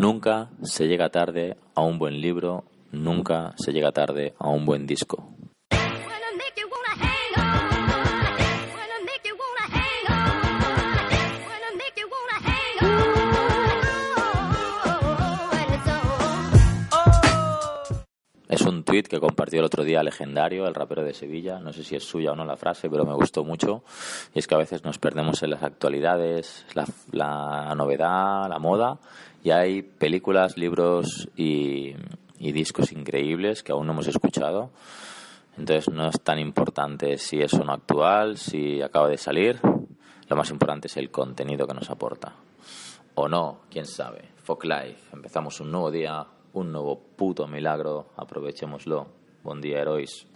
Nunca se llega tarde a un buen libro, nunca se llega tarde a un buen disco. Es un tuit que compartió el otro día Legendario, el rapero de Sevilla. No sé si es suya o no la frase, pero me gustó mucho. Y es que a veces nos perdemos en las actualidades, la, novedad, la moda. Y hay películas, libros y, y discos increíbles que aún no hemos escuchado. Entonces no es tan importante si es o no actual, si acaba de salir. Lo más importante es el contenido que nos aporta. O no, quién sabe. Folk Life. Empezamos un nuevo día, un nuevo puto milagro. Aprovechémoslo. Buen día, herois.